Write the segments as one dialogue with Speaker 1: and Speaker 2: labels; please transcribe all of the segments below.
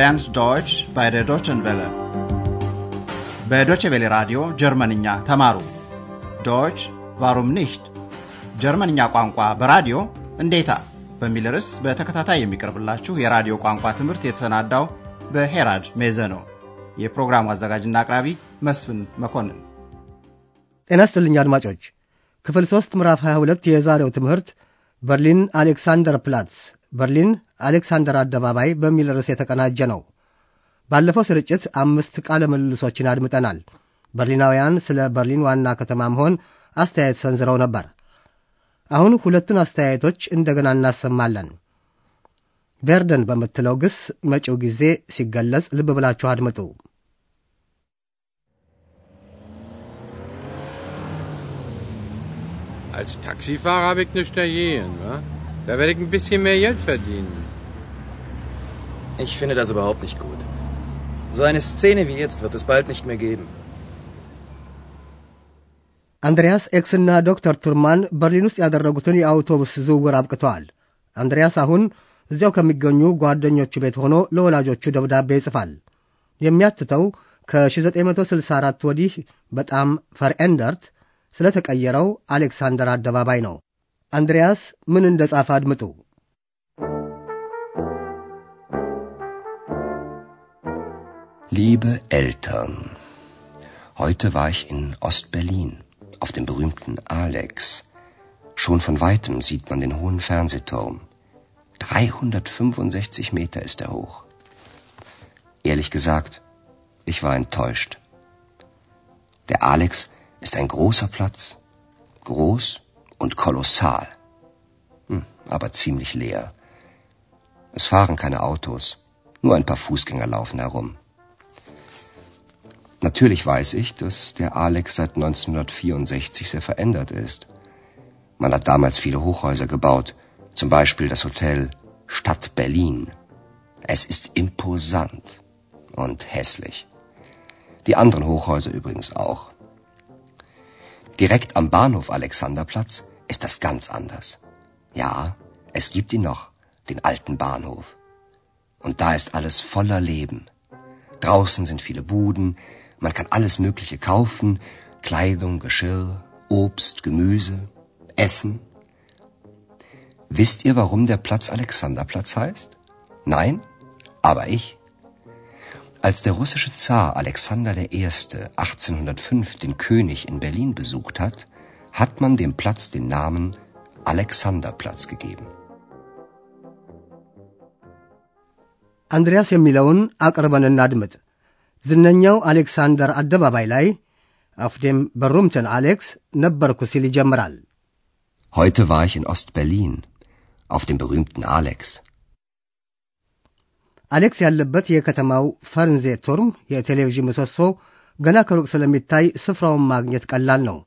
Speaker 1: lernt Deutsch bei der Deutschen Welle. በዶቼ ቬለ ራዲዮ ጀርመንኛ ተማሩ። ዶች ዋሩም ኒሽት ጀርመንኛ ቋንቋ በራዲዮ እንዴታ በሚል ርዕስ በተከታታይ የሚቀርብላችሁ የራዲዮ ቋንቋ ትምህርት የተሰናዳው በሄራድ ሜዘ ነው። የፕሮግራሙ አዘጋጅና አቅራቢ መስፍን መኮንን።
Speaker 2: ጤና ይስጥልኝ አድማጮች። ክፍል ሦስት ምዕራፍ 22 የዛሬው ትምህርት በርሊን አሌክሳንደር ፕላትስ በርሊን አሌክሳንደር አደባባይ በሚል ርዕስ የተቀናጀ ነው። ባለፈው ስርጭት አምስት ቃለ ምልልሶችን አድምጠናል። በርሊናውያን ስለ በርሊን ዋና ከተማ መሆን አስተያየት ሰንዝረው ነበር። አሁን ሁለቱን አስተያየቶች እንደገና እናሰማለን። ቬርደን በምትለው ግስ መጪው ጊዜ ሲገለጽ ልብ ብላችሁ አድምጡ።
Speaker 3: Als Taxifahrer habe ich nichts dagegen. Wa? Da werde ich ein bisschen mehr Geld verdienen.
Speaker 4: Ich finde das überhaupt nicht gut. So eine Szene wie jetzt wird es bald nicht mehr geben.
Speaker 2: አንድሪያስ ኤክስና ዶክተር ቱርማን በርሊን ውስጥ ያደረጉትን የአውቶቡስ ዝውውር አብቅተዋል። አንድሪያስ አሁን እዚያው ከሚገኙ ጓደኞቹ ቤት ሆኖ ለወላጆቹ ደብዳቤ ይጽፋል። የሚያትተው ከ1964 ወዲህ በጣም ፈርኤንደርት ስለተቀየረው አሌክሳንደር አደባባይ ነው። አንድሪያስ ምን እንደ ጻፈ አድምጡ።
Speaker 5: Liebe Eltern, heute war ich in Ostberlin auf dem berühmten Alex. Schon von weitem sieht man den hohen Fernsehturm. 365 Meter ist er hoch. Ehrlich gesagt, ich war enttäuscht. Der Alex ist ein großer Platz, groß und kolossal, hm, aber ziemlich leer. Es fahren keine Autos, nur ein paar Fußgänger laufen herum. Natürlich weiß ich, dass der Alex seit 1964 sehr verändert ist. Man hat damals viele Hochhäuser gebaut, zum Beispiel das Hotel Stadt Berlin. Es ist imposant und hässlich. Die anderen Hochhäuser übrigens auch. Direkt am Bahnhof Alexanderplatz ist das ganz anders. Ja, es gibt ihn noch, den alten Bahnhof. Und da ist alles voller Leben. Draußen sind viele Buden, man kann alles Mögliche kaufen, Kleidung, Geschirr, Obst, Gemüse, Essen. Wisst ihr, warum der Platz Alexanderplatz heißt? Nein? Aber ich. Als der russische Zar Alexander I. 1805 den König in Berlin besucht hat, hat man dem Platz den Namen Alexanderplatz gegeben.
Speaker 2: አንድሪያስ የሚለውን አቅርበን እናድምጥ። ዝነኛው አሌክሳንደር አደባባይ ላይ አፍዴም በሩምትን አሌክስ ነበርኩ ሲል ይጀምራል።
Speaker 5: Heute war ich in Ostberlin, auf dem berühmten Alex.
Speaker 2: አሌክስ ያለበት የከተማው ፈርንዜ ቱርም የቴሌቪዥን ምሰሶ ገና ከሩቅ ስለሚታይ ስፍራውን ማግኘት ቀላል ነው።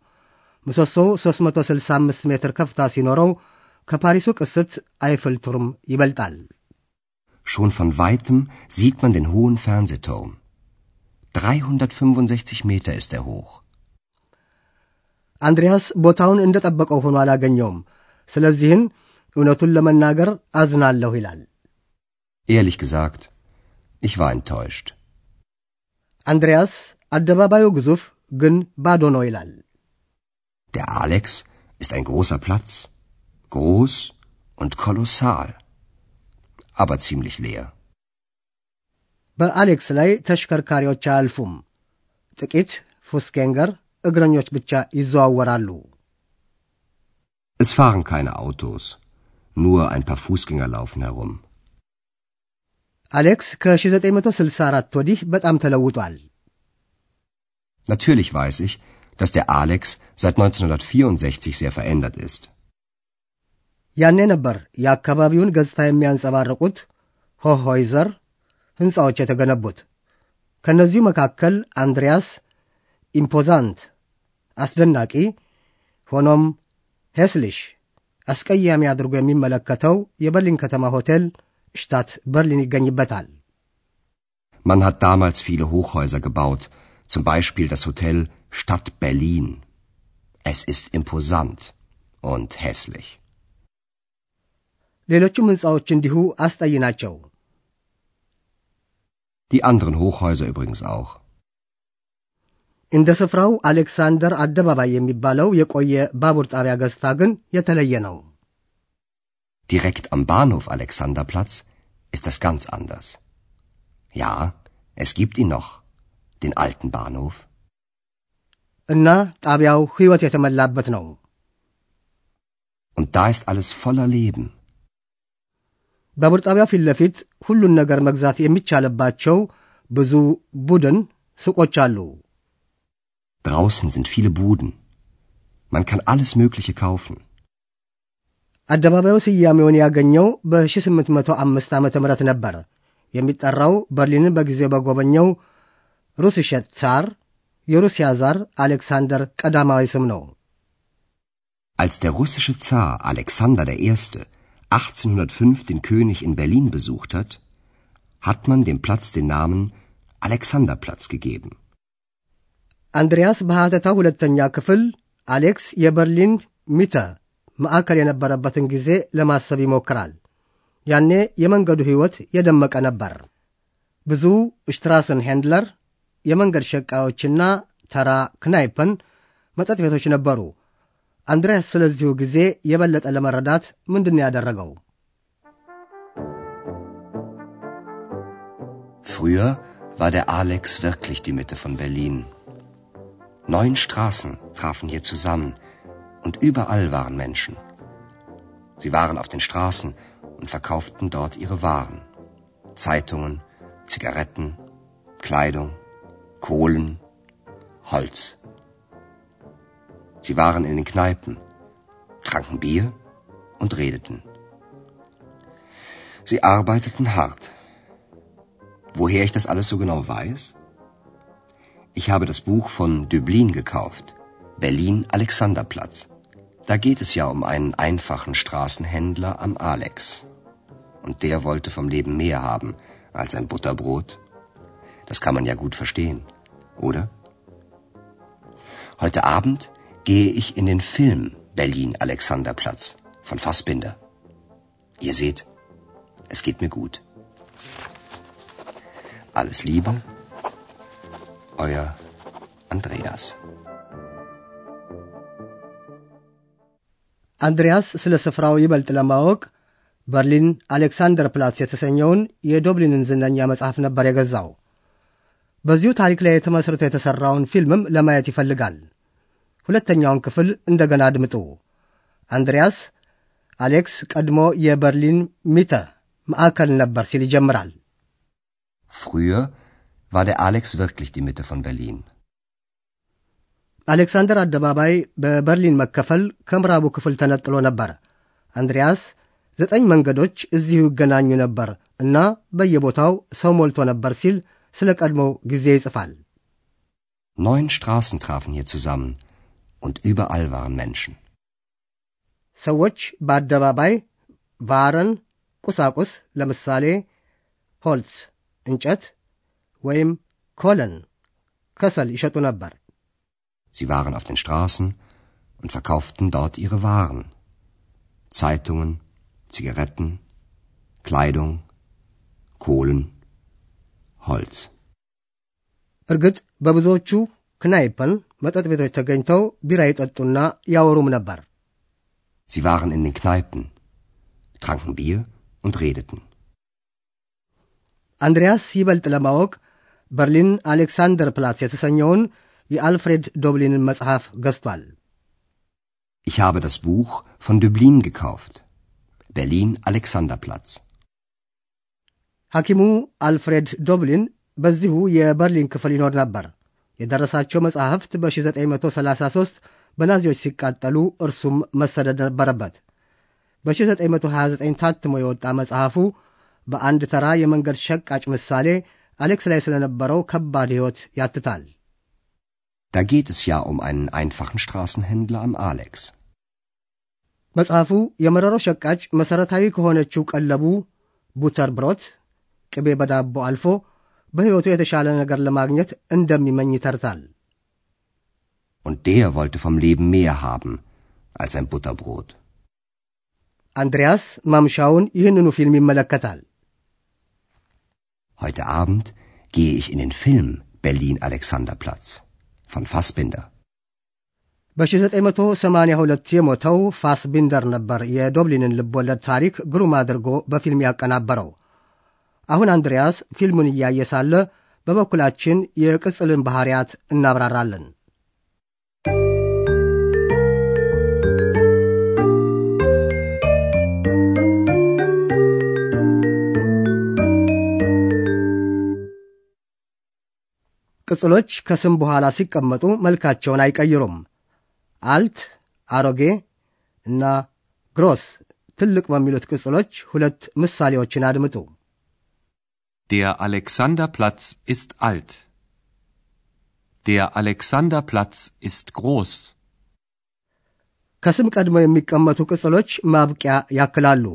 Speaker 2: ምሰሶው 365 ሜትር ከፍታ ሲኖረው ከፓሪሱ ቅስት አይፍል ቱርም ይበልጣል።
Speaker 5: Schon von weitem sieht man den hohen Fernsehturm. 365 Meter ist er hoch.
Speaker 2: አንድሪያስ ቦታውን እንደ ጠበቀው ሆኖ አላገኘውም። ስለዚህን እውነቱን ለመናገር አዝናለሁ ይላል።
Speaker 5: Ehrlich gesagt, ich war enttäuscht.
Speaker 2: አንድሪያስ አደባባዩ ግዙፍ ግን ባዶ ነው ይላል።
Speaker 5: Der Alex ist ein großer Platz, groß und kolossal, aber ziemlich leer.
Speaker 2: በአሌክስ ላይ ተሽከርካሪዎች አያልፉም። ጥቂት ፉስጌንገር እግረኞች ብቻ ይዘዋወራሉ።
Speaker 5: Es fahren keine Autos, nur ein paar Fußgänger laufen herum.
Speaker 2: አሌክስ ከ1964 ወዲህ በጣም ተለውጧል።
Speaker 5: Natürlich weiß ich, dass der Alex seit 1964 sehr verändert ist.
Speaker 2: ያኔ ነበር የአካባቢውን ገጽታ የሚያንጸባርቁት ሆሆይዘር ሕንፃዎች የተገነቡት። ከእነዚሁ መካከል አንድሪያስ ኢምፖዛንት አስደናቂ፣ ሆኖም ሄስሊሽ አስቀያሚ አድርጎ የሚመለከተው የበርሊን ከተማ ሆቴል ሽታት በርሊን ይገኝበታል።
Speaker 5: Man hat damals viele Hochhäuser gebaut, zum Beispiel das Hotel Stadt Berlin. Es ist imposant und hässlich.
Speaker 2: ሌሎቹም ሕንፃዎች እንዲሁ አስጠይ ናቸው።
Speaker 5: Die anderen Hochhäuser übrigens auch.
Speaker 2: እንደ ስፍራው አሌክሳንደር አደባባይ የሚባለው የቆየ ባቡር ጣቢያ ገጽታ ግን የተለየ ነው።
Speaker 5: Direkt am Bahnhof Alexanderplatz ist das ganz anders. Ja, es gibt ihn noch, den alten Bahnhof.
Speaker 2: እና ጣቢያው ሕይወት የተመላበት ነው።
Speaker 5: Und da ist alles voller Leben.
Speaker 2: ባቡር ጣቢያው ፊት ለፊት ሁሉን ነገር መግዛት የሚቻልባቸው ብዙ ቡድን ሱቆች አሉ።
Speaker 5: Draußen sind viele Buden. Man kann alles Mögliche kaufen.
Speaker 2: አደባባዩ ስያሜውን ያገኘው በ1805 ዓ ም ነበር። የሚጠራው በርሊንን በጊዜው በጎበኘው ሩስሸት ዛር የሩሲያ ዛር አሌክሳንደር ቀዳማዊ ስም ነው።
Speaker 5: Als der russische Zar Alexander I. 1805 den König in Berlin besucht hat, hat man dem Platz den Namen Alexanderplatz gegeben.
Speaker 2: አንድሪያስ በሐተታ ሁለተኛ ክፍል አሌክስ የበርሊን ሚተ ማዕከል የነበረበትን ጊዜ ለማሰብ ይሞክራል። ያኔ የመንገዱ ሕይወት የደመቀ ነበር። ብዙ ሽትራስን ሄንድለር፣ የመንገድ ሸቃዮችና ተራ ክናይፐን መጠጥ ቤቶች ነበሩ። አንድሪያስ ስለዚሁ ጊዜ የበለጠ ለመረዳት ምንድን ያደረገው?
Speaker 5: Früher war der Alex wirklich die Mitte von Berlin. Neun Straßen trafen hier zusammen und überall waren Menschen. Sie waren auf den Straßen und verkauften dort ihre Waren. Zeitungen, Zigaretten, Kleidung, Kohlen, Holz. Sie waren in den Kneipen, tranken Bier und redeten. Sie arbeiteten hart. Woher ich das alles so genau weiß? Ich habe das Buch von Döblin gekauft, Berlin Alexanderplatz. Da geht es ja um einen einfachen Straßenhändler am Alex. Und der wollte vom Leben mehr haben als ein Butterbrot. Das kann man ja gut verstehen, oder? Heute Abend gehe ich in den Film Berlin Alexanderplatz von Fassbinder. Ihr seht, es geht mir gut. Alles Liebe, euer Andreas.
Speaker 2: አንድሪያስ ስለ ስፍራው ይበልጥ ለማወቅ በርሊን አሌክሳንደር ፕላትስ የተሰኘውን የዶብሊንን ዝነኛ መጽሐፍ ነበር የገዛው። በዚሁ ታሪክ ላይ ተመስርቶ የተሠራውን ፊልምም ለማየት ይፈልጋል። ሁለተኛውን ክፍል እንደገና አድምጡ። አንድሪያስ አሌክስ ቀድሞ የበርሊን ሚተ ማዕከል ነበር ሲል ይጀምራል።
Speaker 5: Früher war der Alex wirklich die Mitte von Berlin.
Speaker 2: አሌክሳንደር አደባባይ በበርሊን መከፈል ከምዕራቡ ክፍል ተነጥሎ ነበር። አንድሪያስ ዘጠኝ መንገዶች እዚሁ ይገናኙ ነበር እና በየቦታው ሰው ሞልቶ ነበር ሲል ስለ ቀድሞው ጊዜ ይጽፋል።
Speaker 5: Neun Straßen trafen hier zusammen und überall waren Menschen.
Speaker 2: ሰዎች በአደባባይ ቫረን ቁሳቁስ ለምሳሌ ሆልስ እንጨት ወይም ኮለን ከሰል ይሸጡ ነበር።
Speaker 5: Sie waren auf den Straßen und verkauften dort ihre Waren. Zeitungen, Zigaretten, Kleidung, Kohlen, Holz.
Speaker 2: እርግጥ በብዙዎቹ ክናይፐን መጠጥ ቤቶች ተገኝተው ቢራ ይጠጡና ያወሩም ነበር።
Speaker 5: Sie waren in den Kneipen, tranken Bier und redeten.
Speaker 2: አንድሪያስ ይበልጥ ለማወቅ በርሊን አሌክሳንደር ፕላትስ የተሰኘውን የአልፍሬድ ዶብሊንን መጽሐፍ ገዝቷል።
Speaker 5: Ich habe das Buch von Döblin gekauft. Berlin Alexanderplatz.
Speaker 2: ሐኪሙ አልፍሬድ ዶብሊን በዚሁ የበርሊን ክፍል ይኖር ነበር። የደረሳቸው መጻሕፍት በ1933 በናዚዎች ሲቃጠሉ እርሱም መሰደድ ነበረበት። በ1929 ታትሞ የወጣ መጽሐፉ በአንድ ተራ የመንገድ ሸቃጭ ምሳሌ አሌክስ ላይ ስለነበረው ከባድ ሕይወት ያትታል።
Speaker 5: Da geht es ja um einen einfachen Straßenhändler am Alex.
Speaker 2: መጽሐፉ የመረሮ ሸቃጭ መሠረታዊ ከሆነችው ቀለቡ ቡተር ብሮት ቅቤ በዳቦ አልፎ በሕይወቱ የተሻለ ነገር ለማግኘት እንደሚመኝ ይተርታል።
Speaker 5: Und der wollte vom Leben mehr haben als ein Butterbrot.
Speaker 2: አንድሪያስ ማምሻውን ይህንኑ ፊልም ይመለከታል።
Speaker 5: Heute Abend gehe ich in den Film Berlin Alexanderplatz von Fassbinder.
Speaker 2: በ1982 የሞተው ፋስቢንደር ነበር የዶብሊንን ልብወለድ ታሪክ ግሩም አድርጎ በፊልም ያቀናበረው። አሁን አንድሪያስ ፊልሙን እያየ ሳለ በበኩላችን የቅጽልን ባሕርያት እናብራራለን። ቅጽሎች ከስም በኋላ ሲቀመጡ መልካቸውን አይቀይሩም። አልት አሮጌ እና ግሮስ ትልቅ በሚሉት ቅጽሎች ሁለት ምሳሌዎችን አድምጡ።
Speaker 6: Der Alexanderplatz ist alt. Der Alexanderplatz ist groß.
Speaker 2: ከስም ቀድመው የሚቀመጡ ቅጽሎች ማብቂያ ያክላሉ።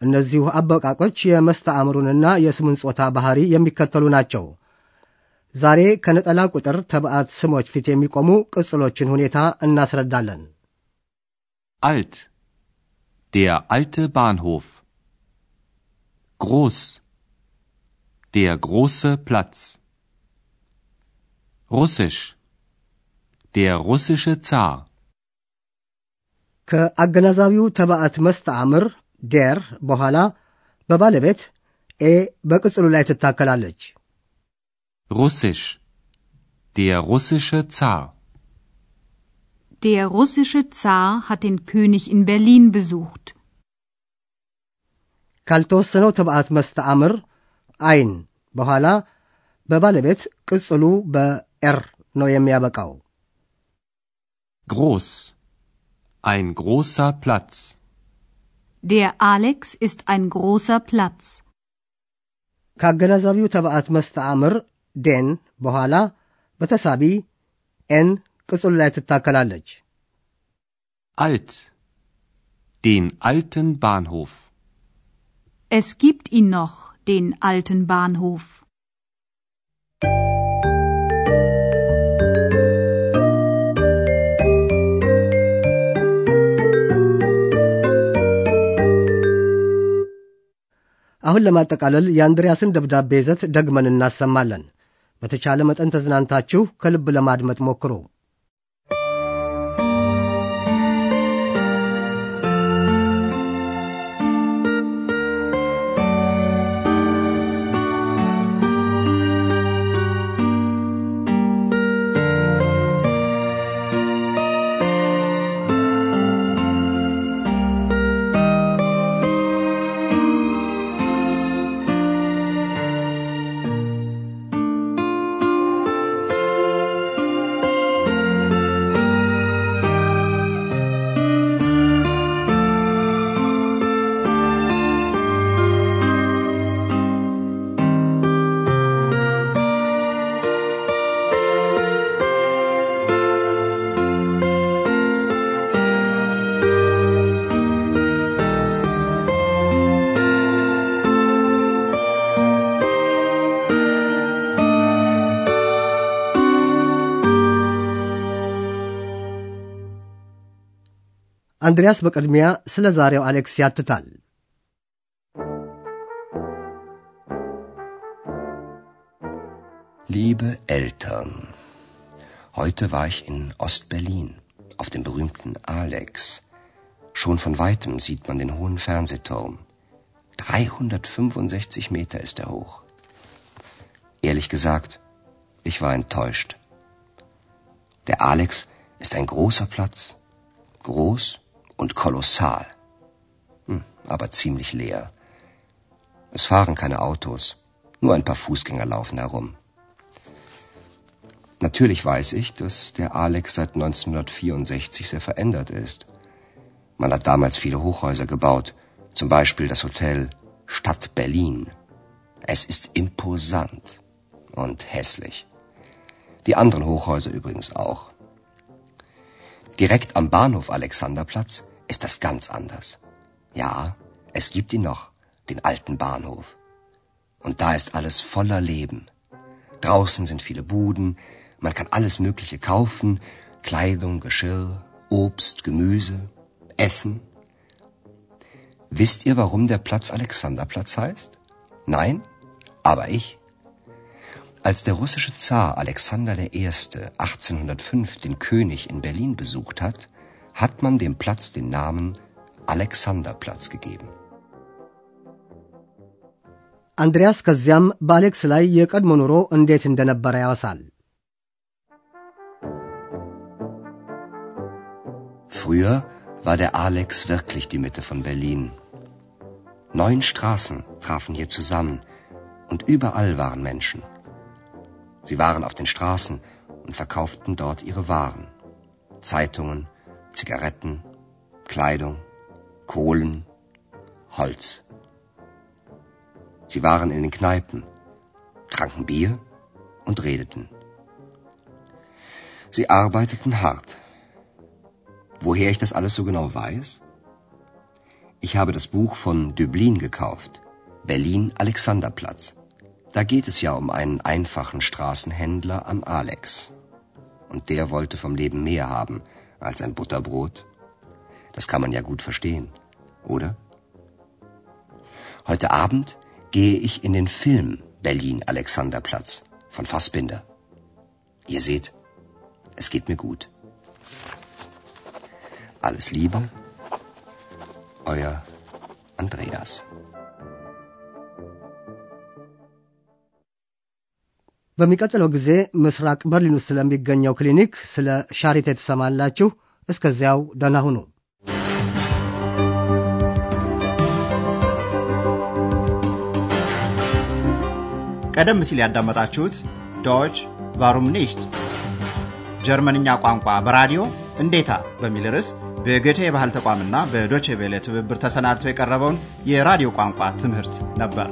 Speaker 2: እነዚሁ አበቃቆች የመስተአምሩንና የስሙን ጾታ ባህሪ የሚከተሉ ናቸው። ዛሬ ከነጠላ ቁጥር ተባዕት ስሞች ፊት የሚቆሙ ቅጽሎችን ሁኔታ እናስረዳለን።
Speaker 6: Alt. Der alte Bahnhof. Groß. Der große Platz. Russisch. Der russische Zar.
Speaker 2: ከአገናዛቢው ተባዕት መስተአምር ዴር በኋላ በባለቤት ኤ በቅጽሉ ላይ ትታከላለች።
Speaker 6: Russisch. Der russische Zar.
Speaker 7: Der russische Zar hat den König in Berlin besucht.
Speaker 2: ካልተወሰነው ተባዕት መስተአምር አይን በኋላ በባለቤት ቅጽሉ በኤር ነው የሚያበቃው።
Speaker 6: Groß. Ein großer Platz.
Speaker 7: Der Alex ist ein großer Platz.
Speaker 2: ከአገናዛቢው ተባዕት መስተአምር ዴን በኋላ በተሳቢ ኤን ቅጽሉ ላይ ትታከላለች።
Speaker 6: Alt. Den alten Bahnhof.
Speaker 7: Es gibt ihn noch, den alten Bahnhof.
Speaker 2: አሁን ለማጠቃለል የአንድሪያስን ደብዳቤ ይዘት ደግመን እናሰማለን። በተቻለ መጠን ተዝናንታችሁ ከልብ ለማድመጥ ሞክሩ። አንድሪያስ በቅድሚያ ስለ ዛሬው አሌክስ ያትታል።
Speaker 5: Liebe Eltern, heute war ich in Ostberlin, auf dem berühmten Alex. Schon von weitem sieht man den hohen Fernsehturm. 365 Meter ist er hoch. Ehrlich gesagt, ich war enttäuscht. Der Alex ist ein großer Platz. Groß und kolossal. Hm, aber ziemlich leer. Es fahren keine Autos, nur ein paar Fußgänger laufen herum. Natürlich weiß ich, dass der Alex seit 1964 sehr verändert ist. Man hat damals viele Hochhäuser gebaut, zum Beispiel das Hotel Stadt Berlin. Es ist imposant und hässlich. Die anderen Hochhäuser übrigens auch. Direkt am Bahnhof Alexanderplatz ist das ganz anders. Ja, es gibt ihn noch, den alten Bahnhof. Und da ist alles voller Leben. Draußen sind viele Buden, man kann alles Mögliche kaufen, Kleidung, Geschirr, Obst, Gemüse, Essen. Wisst ihr, warum der Platz Alexanderplatz heißt? Nein? Aber ich. Als der russische Zar Alexander I. 1805 den König in Berlin besucht hat, hat man dem Platz den Namen Alexanderplatz gegeben.
Speaker 2: አንድሪያስ ከዚያም በአሌክስ ላይ የቀድሞ ኑሮ እንዴት እንደነበረ ያወሳል።
Speaker 5: Früher war der Alex wirklich die Mitte von Berlin. Neun Straßen trafen hier zusammen und überall waren Menschen. Sie waren auf den Straßen und verkauften dort ihre Waren. Zeitungen, Zigaretten, Kleidung, Kohlen, Holz. Sie waren in den Kneipen, tranken Bier und redeten. Sie arbeiteten hart. Woher ich das alles so genau weiß? Ich habe das Buch von Döblin gekauft, Berlin Alexanderplatz. Da geht es ja um einen einfachen Straßenhändler am Alex. Und der wollte vom Leben mehr haben als ein Butterbrot. Das kann man ja gut verstehen, oder? Heute Abend gehe ich in den Film Berlin Alexanderplatz von Fassbinder. Ihr seht, es geht mir gut. Alles Liebe, euer Andreas.
Speaker 2: በሚቀጥለው ጊዜ ምስራቅ በርሊን ውስጥ ስለሚገኘው ክሊኒክ ስለ ሻሪቴ ትሰማላችሁ። እስከዚያው ደህና ሁኑ።
Speaker 1: ቀደም ሲል ያዳመጣችሁት ዶች ቫሩም ኒሽት ጀርመንኛ ቋንቋ በራዲዮ እንዴታ በሚል ርዕስ በጎቴ የባህል ተቋምና በዶቼ ቬለ ትብብር ተሰናድቶ የቀረበውን የራዲዮ ቋንቋ ትምህርት ነበር።